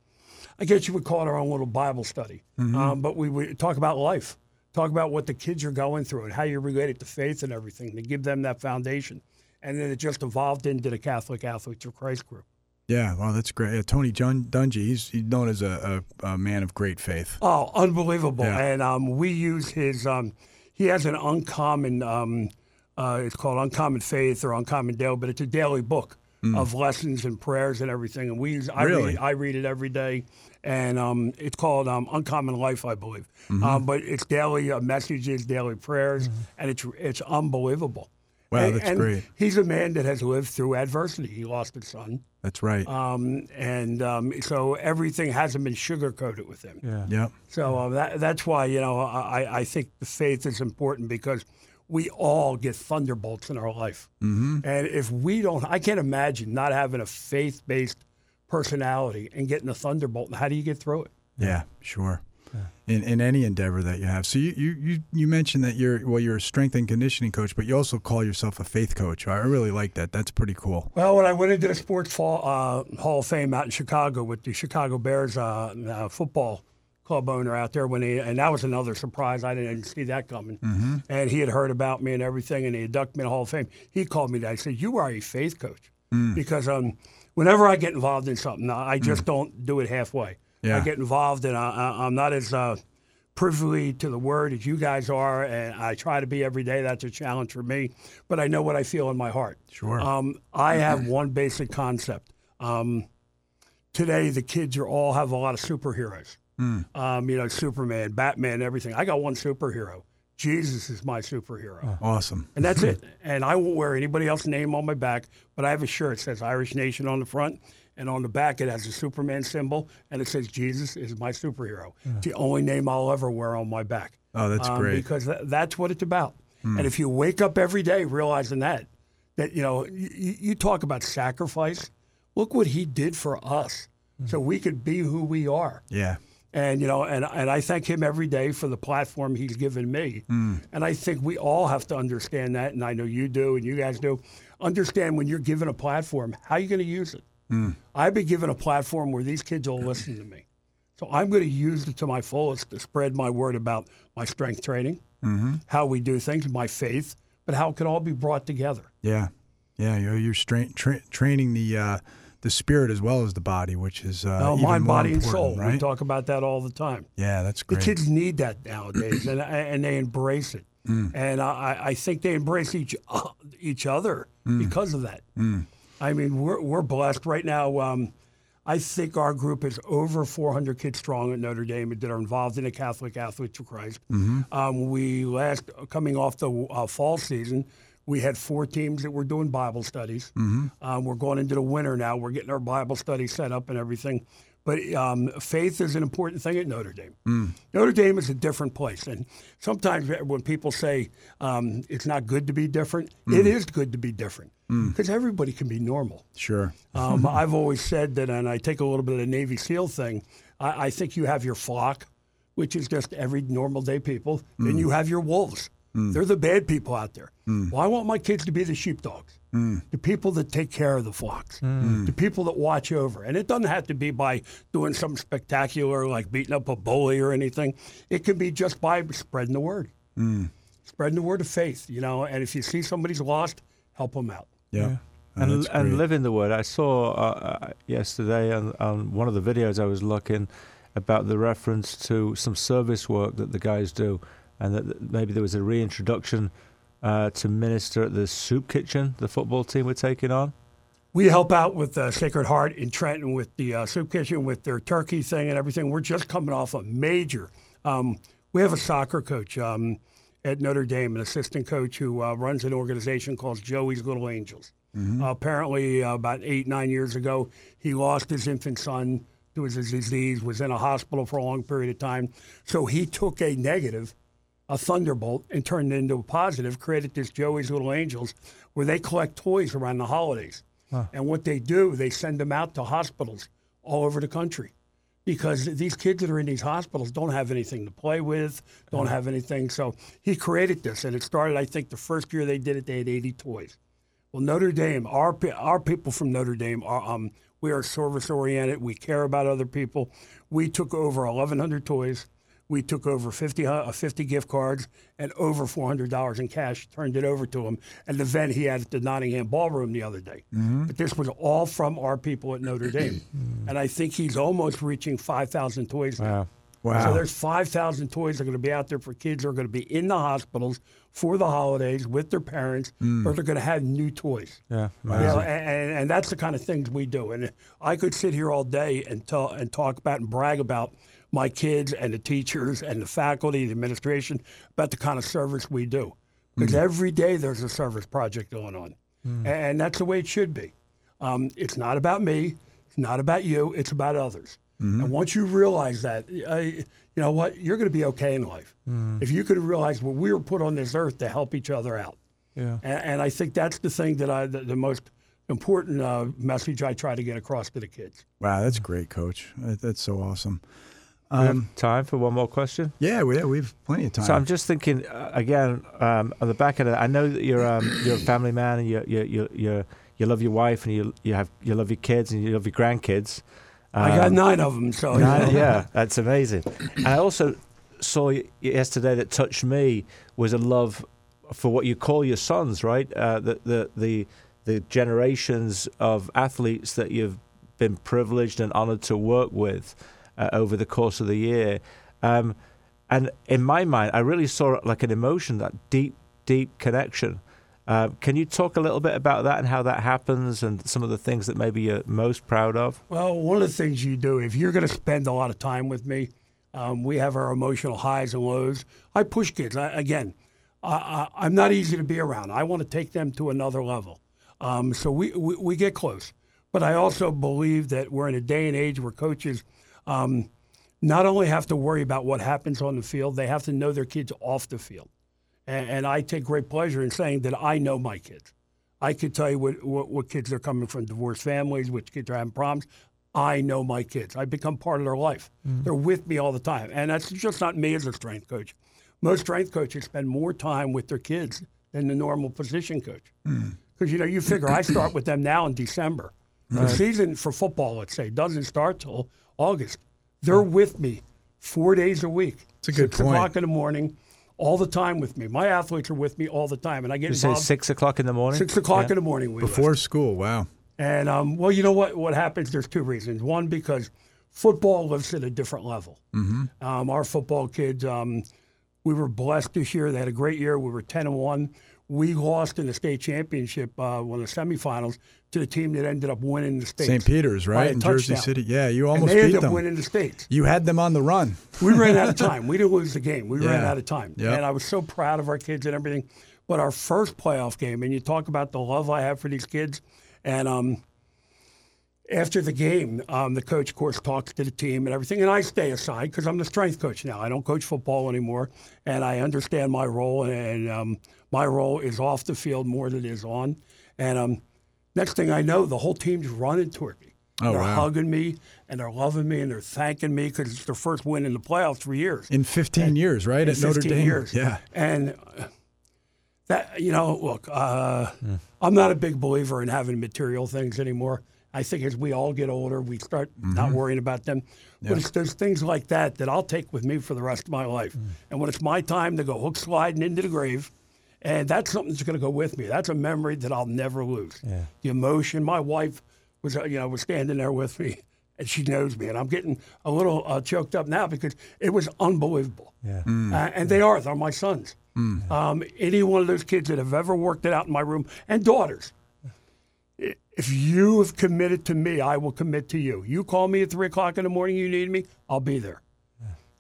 I guess you would call it our own little Bible study. Mhm. Um, but we would talk about life, talk about what the kids are going through and how you relate it to faith and everything to give them that foundation. And then it just evolved into the Catholic Athletes of Christ group. Yeah, well, that's great. Yeah, Tony Jun- Dungy, he's, he's known as a, a, a man of great faith. Oh, unbelievable! Yeah. And um, we use his. Um, he has an uncommon. Um, uh, it's called Uncommon Faith or Uncommon Daily, but it's a daily book Mm. of lessons and prayers and everything. And we use. I Really? read. I read it every day, and um, it's called um, Uncommon Life, I believe. Mhm. Um, but it's daily uh, messages, daily prayers, and it's it's unbelievable. Wow, And- that's and great. He's a man that has lived through adversity. He lost his son. That's right. Um, and um, so everything hasn't been sugarcoated with him. Yeah. Yep. So uh, that, that's why, you know, I, I think the faith is important because we all get thunderbolts in our life. Mhm. And if we don't, I can't imagine not having a faith based personality and getting a thunderbolt. How do you get through it? Yeah, sure. In, in any endeavor that you have. So you, you, you, you mentioned that you're well you're a strength and conditioning coach, but you also call yourself a faith coach. I really like that. That's pretty cool. Well, when I went into the Sports Fall, uh, Hall of Fame out in Chicago with the Chicago Bears uh, uh, football club owner out there, when he and that was another surprise. I didn't see that coming. Mhm. And he had heard about me and everything, and he inducted me in the Hall of Fame. He called me. That. I said, "You are a faith coach," Mm. because um, whenever I get involved in something, I just don't do it halfway. Yeah. I get involved, and I, I'm not as uh, privy to the word as you guys are, and I try to be every day. That's a challenge for me, but I know what I feel in my heart. Sure. Um, I have one basic concept. Um, today, the kids are all have a lot of superheroes. Mm. Um, you know, Superman, Batman, everything. I got one superhero. Jesus is my superhero. Awesome. And that's it. And I won't wear anybody else's name on my back, but I have a shirt that says Irish Nation on the front. And on the back it has a Superman symbol, and it says Jesus is my superhero. It's the only name I'll ever wear on my back. Oh, that's Um, great. because tha- that's what it's about. Mm. And if you wake up every day realizing that, that you know, you, you talk about sacrifice. Look what he did for us, so we could be who we are. Yeah. And you know, and and I thank him every day for the platform he's given me. Mm. And I think we all have to understand that, and I know you do, and you guys do. Understand when you're given a platform, how you going to use it. Mm. I've been given a platform where these kids will listen to me, so I'm going to use it to my fullest to spread my word about my strength training, Mm-hmm. how we do things, my faith, but how it can all be brought together. Yeah, yeah. You're, you're stra- tra- training the uh, the spirit as well as the body, which is uh, Now, mind, body, and soul. right? We talk about that all the time. yeah, that's The kids need that nowadays, and and they embrace it. Mm. And I, I think they embrace each each other Mm. because of that. Mm. I mean, we're we're blessed right now. Um, I think our group is over 400 kids strong at Notre Dame that are involved in the Catholic Athletes for Christ. Mhm. Um, we last coming off the uh, fall season, we had four teams that were doing Bible studies. Mhm. Um, we're going into the winter now. We're getting our Bible study set up and everything. But um, faith is an important thing at Notre Dame. Mm. Notre Dame is a different place. And sometimes when people say um, it's not good to be different, Mm. it is good to be different Mm. because everybody can be normal. Sure. Um, I've always said that, and I take a little bit of the Navy SEAL thing. I, I think you have your flock, which is just every normal day people. Then Mm. you have your wolves. Mm. They're the bad people out there. Mm. Well, I want my kids to be the sheepdogs, Mm. the people that take care of the flocks, Mm. the people that watch over. And it doesn't have to be by doing something spectacular like beating up a bully or anything. It can be just by spreading the word, Mm. spreading the word of faith, you know. And if you see somebody's lost, help them out. Yeah. Oh, and that's and great. live in the word. I saw uh, uh, yesterday on, on one of the videos I was looking about the reference to some service work that the guys do, and that that maybe there was a reintroduction uh, to minister at the soup kitchen the football team were taking on. We help out with uh, Sacred Heart in Trenton with the uh, soup kitchen, with their turkey thing and everything. We're just coming off a major. Um, we have a soccer coach um, at Notre Dame, an assistant coach who uh, runs an organization called Joey's Little Angels. Mhm. Uh, apparently, uh, about eight, nine years ago, he lost his infant son to his disease, was in a hospital for a long period of time. So he took a negative, a thunderbolt, and turned it into a positive, created this Joey's Little Angels, where they collect toys around the holidays. And what they do, they send them out to hospitals all over the country because these kids that are in these hospitals don't have anything to play with, don't have anything. So he created this, and it started, I think, the first year they did it, they had 80 toys. Well, Notre Dame, our our people from Notre Dame are um, we are service oriented. We care about other people. We took over 1,100 toys. We took over 50, uh, 50 gift cards and over $400 in cash. Turned it over to him at an event he had at the Nottingham Ballroom the other day. Mhm. But this was all from our people at Notre Dame, and I think he's almost reaching 5,000 toys now. Wow. Wow. So there's 5,000 toys that are going to be out there for kids who are going to be in the hospitals for the holidays with their parents, Mm. or they're going to have new toys. Yeah, You know, and, and, and that's the kind of things we do. And I could sit here all day and tell and talk about and brag about my kids and the teachers and the faculty, the administration, about the kind of service we do. Because Mm. every day there's a service project going on, Mm. And that's the way it should be. Um, it's not about me. It's not about you. It's about others. Mm-hmm. And once you realize that, uh, you know what, you're going to be okay in life. Mm. If you could realize well, we were put on this earth to help each other out. Yeah. And, and I think that's the thing that I, the, the most important uh, message I try to get across to the kids. Wow, that's great, Coach. That's so awesome. We have Um, time for one more question. yeah, we, yeah, we have plenty of time. So I'm just thinking uh, again um, on the back end. Of that, I know that you're um, you're a family man and you you you you you love your wife and you you have you love your kids and you love your grandkids. I got Um, nine of them, so Nine, yeah, that's amazing. And I also saw yesterday that touched me was a love for what you call your sons, right? Uh, the, the the the generations of athletes that you've been privileged and honored to work with uh, over the course of the year. Um, and in my mind, I really saw like an emotion, that deep, deep connection. Uh, can you talk a little bit about that and how that happens and some of the things that maybe you're most proud of? Well, one of the things you do, if you're going to spend a lot of time with me, um, we have our emotional highs and lows. I push kids. I, again, I, I'm not easy to be around. I want to take them to another level. Um, so we, we, we get close. But I also believe that we're in a day and age where coaches um, not only have to worry about what happens on the field, they have to know their kids off the field. And, and I take great pleasure in saying that I know my kids. I could tell you what, what, what kids are coming from divorced families, which kids are having problems. I know my kids. I become part of their life. Mhm. They're with me all the time. And that's just not me as a strength coach. Most strength coaches spend more time with their kids than the normal position coach. Because, you know, you figure I start with them now in December. The season for football, let's say, doesn't start till August. They're with me four days a week. It's a good Six point. o'clock in the morning, all the time with me. My athletes are with me all the time. And I get You say involved. six o'clock in the morning. Six o'clock Yeah. in the morning. We Before school, wow. and um, well, you know what? What happens? There's two reasons. One, because football lives at a different level. Mm-hmm. Um, our football kids, um, we were blessed this year. They had a great year. We were ten and one. We lost in the state championship, uh, one of the semifinals, to the team that ended up winning the state. St. Peter's, right in Jersey. City. Yeah, you almost And they beat ended up them. winning the state. You had them on the run. We ran out of time. We didn't lose the game. We ran out of time. Yep. And I was so proud of our kids and everything. But our first playoff game, and you talk about the love I have for these kids, and um, after the game, um, the coach, of course, talks to the team and everything, and I stay aside because I'm the strength coach now. I don't coach football anymore, and I understand my role, and um, my role is off the field more than it is on. And um, next thing I know, the whole team's running toward me. Oh, they're wow. hugging me, and they're loving me, and they're thanking me because it's their first win in the playoffs for years. In 15 years, right? In At Notre Dame. years. Yeah. And uh, that, you know, look, uh, I'm not a big believer in having material things anymore. I think as we all get older, we start not Mhm. worrying about them. Yeah. But it's those things like that that I'll take with me for the rest of my life. And when it's my time to go hook sliding into the grave, and that's something that's going to go with me. That's a memory that I'll never lose. Yeah. The emotion. My wife was, uh, you know, was standing there with me, and she knows me. And I'm getting a little uh, choked up now because it was unbelievable. Yeah. Mm. Uh, and they are. They're my sons. Um, any one of those kids that have ever worked it out in my room, and daughters. If you have committed to me, I will commit to you. You call me at three o'clock in the morning, you need me, I'll be there.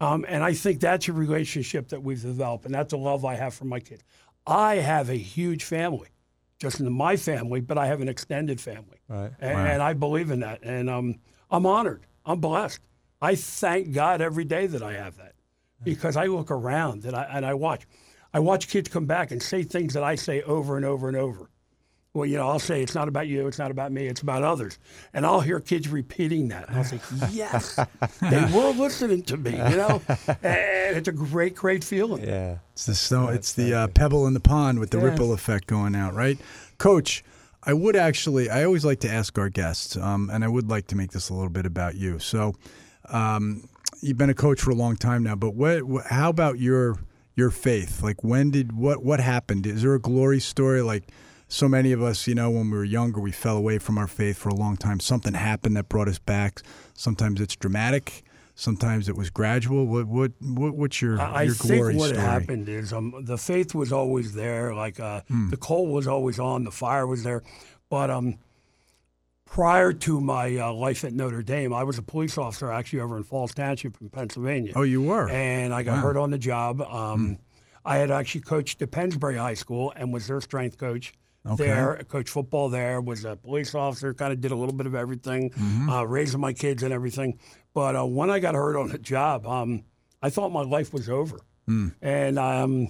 Um, and I think that's a relationship that we've developed, and that's a love I have for my kids. I have a huge family, just in my family, but I have an extended family. Right. And, Wow. and I believe in that. And um, I'm honored. I'm blessed. I thank God every day that I have that because I look around and I, and I watch. I watch kids come back and say things that I say over and over and over. Well, you know, I'll say it's not about you, it's not about me, it's about others, and I'll hear kids repeating that, and I'll say, "Yes, they were listening to me," you know, and it's a great, great feeling. Yeah, It's the snow. it's the uh, pebble in the pond with the Yeah. ripple effect going out, right? Coach, I would actually. I always like to ask our guests, um, and I would like to make this a little bit about you. So, um, you've been a coach for a long time now, but what? what how about your your faith? Like, when did what what happened? Is there a glory story? Like, so many of us, you know, when we were younger, we fell away from our faith for a long time. Something happened that brought us back. Sometimes it's dramatic. Sometimes it was gradual. What what, what what's your I I your think what story? happened is um, the faith was always there, like uh, Hmm. the coal was always on, the fire was there. But um, prior to my uh, life at Notre Dame, I was a police officer actually over in Falls Township in Pennsylvania. Oh, you were? And I got Wow. hurt on the job. Um, I had actually coached at Pennsbury High School and was their strength coach. Okay. There, coached football there, was a police officer, kind of did a little bit of everything, Mhm. uh, raising my kids and everything. But uh, when I got hurt on the job, um, I thought my life was over. Mm. And um,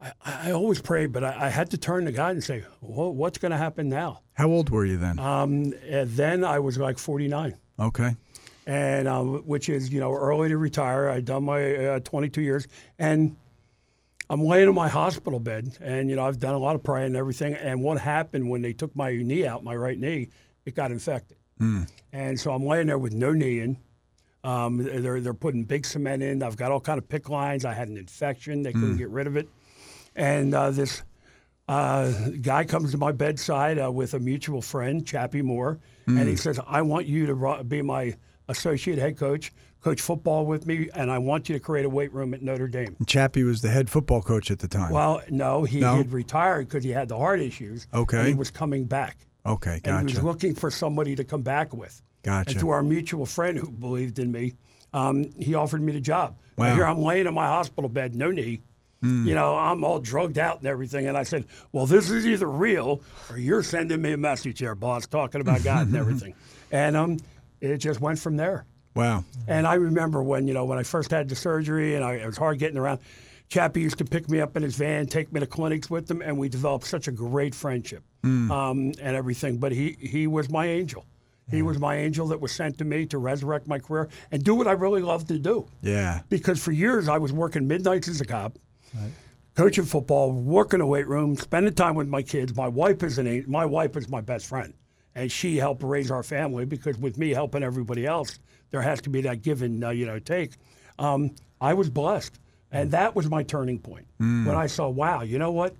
I, I always prayed, but I, I had to turn to God and say, well, what's going to happen now? How old were you then? Um, and then I was like 49 Okay. and um, which is you know early to retire. I'd done my uh, 22 years, and I'm laying in my hospital bed, and you know I've done a lot of praying and everything. And what happened when they took my knee out, my right knee, it got infected, Mm. and so I'm laying there with no knee in. Um, they're they're putting big cement in. I've got all kind of PICC lines. I had an infection. They couldn't Mm. get rid of it, and uh, this. Uh, guy comes to my bedside uh, with a mutual friend, Chappie Moore, and he Mm. says, "I want you to be my associate head coach, coach football with me, and I want you to create a weight room at Notre Dame." Chappie was the head football coach at the time. Well, no, he No? had retired because he had the heart issues. Okay. and he was coming back, okay, gotcha. and he was looking for somebody to come back with. Gotcha. And to our mutual friend who believed in me, um, he offered me the job. Now, Wow. here I'm laying in my hospital bed, no knee, You know, I'm all drugged out and everything. And I said, Well, this is either real or you're sending me a message here, boss, talking about God and everything. And um, it just went from there. Wow. And I remember when, you know, when I first had the surgery and I, it was hard getting around, Chappie used to pick me up in his van, take me to clinics with him, and we developed such a great friendship Mm. um, and everything. But he, he was my angel. He was my angel that was sent to me to resurrect my career and do what I really love to do. Yeah. Because for years I was working midnights as a cop, coaching football, working the weight room, spending time with my kids. My wife is an- my wife is my best friend, and she helped raise our family. Because with me helping everybody else, there has to be that give and uh, you know take. Um, I was blessed, and that was my turning point Mm. when I saw, wow, you know what?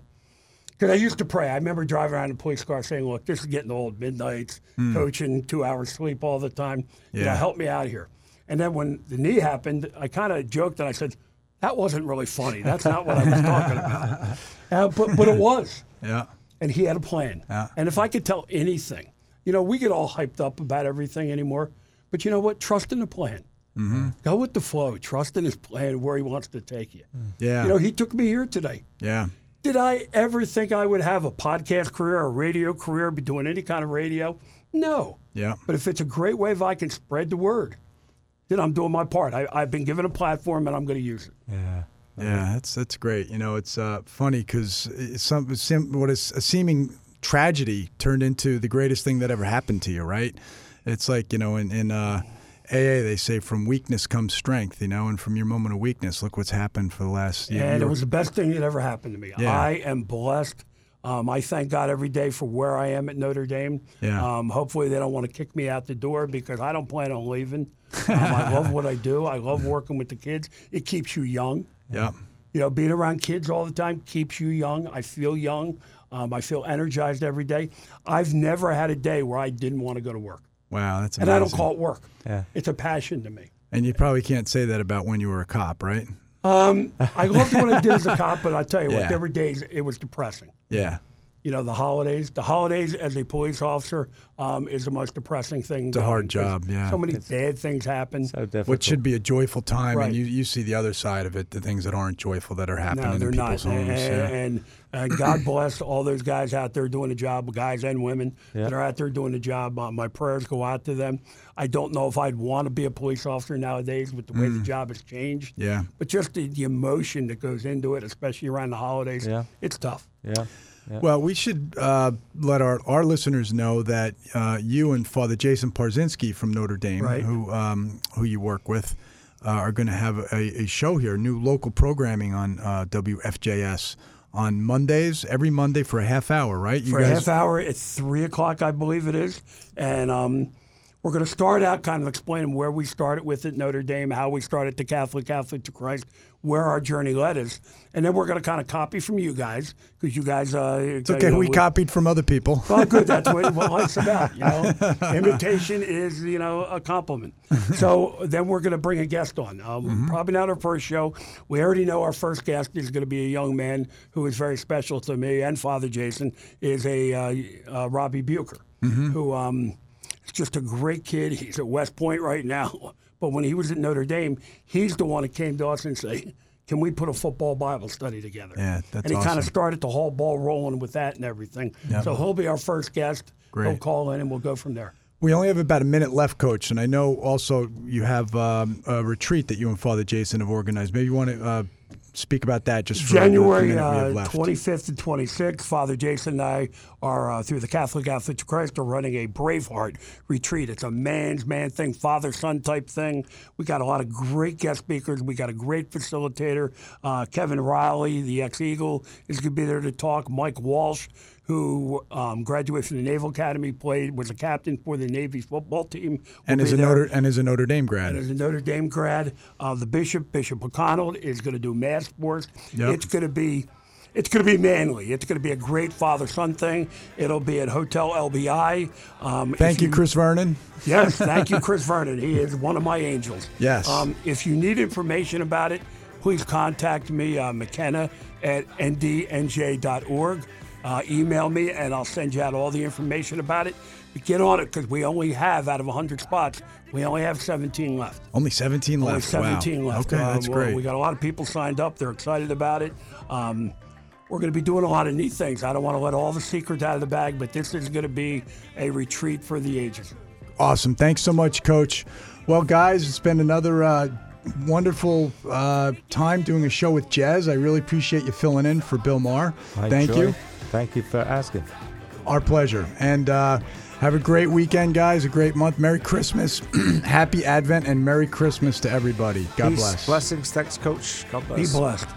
Because I used to pray. I remember driving around in a police car saying, "Look, this is getting old. Midnights, Mm. coaching, two hours sleep all the time. You know, Yeah. help me out here." And then when the knee happened, I kind of joked and I said, "That wasn't really funny. That's not what I was talking about." Uh, but but it was. Yeah. And he had a plan. Yeah. And if I could tell anything, you know, we get all hyped up about everything anymore. But you know what? Trust in the plan. Mm-hmm. Go with the flow. Trust in his plan where he wants to take you. Yeah. You know, he took me here today. Yeah. Did I ever think I would have a podcast career, a radio career, be doing any kind of radio? No. Yeah. But if it's a great way if I can spread the word, then I'm doing my part. I, I've been given a platform and I'm going to use it. Yeah. Yeah, that's that's great. You know, it's uh, funny because some sim, what is a seeming tragedy turned into the greatest thing that ever happened to you, right? It's like you know, in, in uh, AA they say from weakness comes strength. You know, and from your moment of weakness, look what's happened for the last year. And it was the best thing that ever happened to me. Yeah. I am blessed. Um, I thank God every day for where I am at Notre Dame. Yeah. Um, hopefully, they don't want to kick me out the door because I don't plan on leaving. Um, I love what I do. I love working with the kids. It keeps you young. Yeah. You know, being around kids all the time keeps you young. I feel young. Um, I feel energized every day. I've never had a day where I didn't want to go to work. Wow, that's and. I don't call it work. Yeah. It's a passion to me. And you probably can't say that about when you were a cop, right? Um, I loved what I did as a cop, but I tell you Yeah. what, there were days it was depressing. Yeah. You know, the holidays. The holidays as a police officer um, is the most depressing thing. It's a hard job, yeah. So many bad things happen. So What should be a joyful time, Right. and you, you see the other side of it, the things that aren't joyful that are happening No, in they're people's not. homes. And, yeah. and, uh, God bless all those guys out there doing the job, guys and women Yeah. that are out there doing the job. Uh, my prayers go out to them. I don't know if I'd want to be a police officer nowadays with the way the Mm. job has changed. Yeah. But just the, the emotion that goes into it, especially around the holidays, Yeah. it's tough. Yeah. Well, we should uh, let our, our listeners know that uh, you and Father Jason Parzinski from Notre Dame, Right. who um, who you work with, uh, are going to have a, a show here, new local programming on uh, WFJS on Mondays, every Monday for a half hour, right? You for a half hour at three o'clock, I believe it is, and um, we're going to start out kind of explaining where we started with it, Notre Dame, how we started to Catholic, Catholic to Christ, where our journey led us, and then we're going to kind of copy from you guys because you guys. Uh, It's okay. we copied from other people. Well, good. That's what, what life's about. You know, imitation is you know a compliment. So then we're going to bring a guest on. Um, Mm-hmm. Probably not our first show. We already know our first guest is going to be a young man who is very special to me and Father Jason. Is a uh, uh, Robbie Bucher, Mm-hmm. who um, is just a great kid. He's at West Point right now, but when he was at Notre Dame, he's the one that came to us and said. Can we put a football Bible study together? Yeah, that's And he kind of started the whole ball rolling with that and everything. Yep. So he'll be our first guest. He'll call in and we'll go from there. We only have about a minute left, Coach, and I know also you have um, a retreat that you and Father Jason have organized. Maybe you want to uh, speak about that just for January minute we have uh, 25th and 26th, Father Jason and I are, uh, through the Catholic Catholic to Christ, are running a Braveheart retreat. It's a man's man thing, father son type thing. We got a lot of great guest speakers. We got a great facilitator. Uh, Kevin Reilly, the ex Eagle, is going to be there to talk. Mike Walsh, who um, graduated from the Naval Academy, played, was a captain for the Navy football team. and is a there. Notre and is a Notre Dame grad. And is a Notre Dame grad, uh, the bishop, Bishop O'Connell, is going to do mass sports. Yep. It's going to be. It's going to be manly. It's going to be a great father-son thing. It'll be at Hotel LBI. Um, Thank you, Chris Vernon. Yes, thank you, Chris Vernon. He is one of my angels. Yes. Um, if you need information about it, please contact me, uh, McKenna at ndnj.org. uh, email me and I'll send you out all the information about it. But get on it because we only have, out of 100 spots, we only have 17 left. Only 17 left. Only 17 wow. left. Okay, Uh, that's we're- great. We got a lot of people signed up. They're excited about it. Um, we're going to be doing a lot of neat things. I don't want to let all the secrets out of the bag, but this is going to be a retreat for the ages. Awesome. Thanks so much, Coach. Well, guys, it's been another uh, wonderful uh, time doing a show with Jez. I really appreciate you filling in for Bill Maher. Hi, Thank Joy. you. Thank you for asking. Our pleasure. And uh, have a great weekend, guys. A great month. Merry Christmas. Happy Advent and Merry Christmas to everybody. God Peace, bless. Blessings. Thanks, Coach. God bless. Be blessed.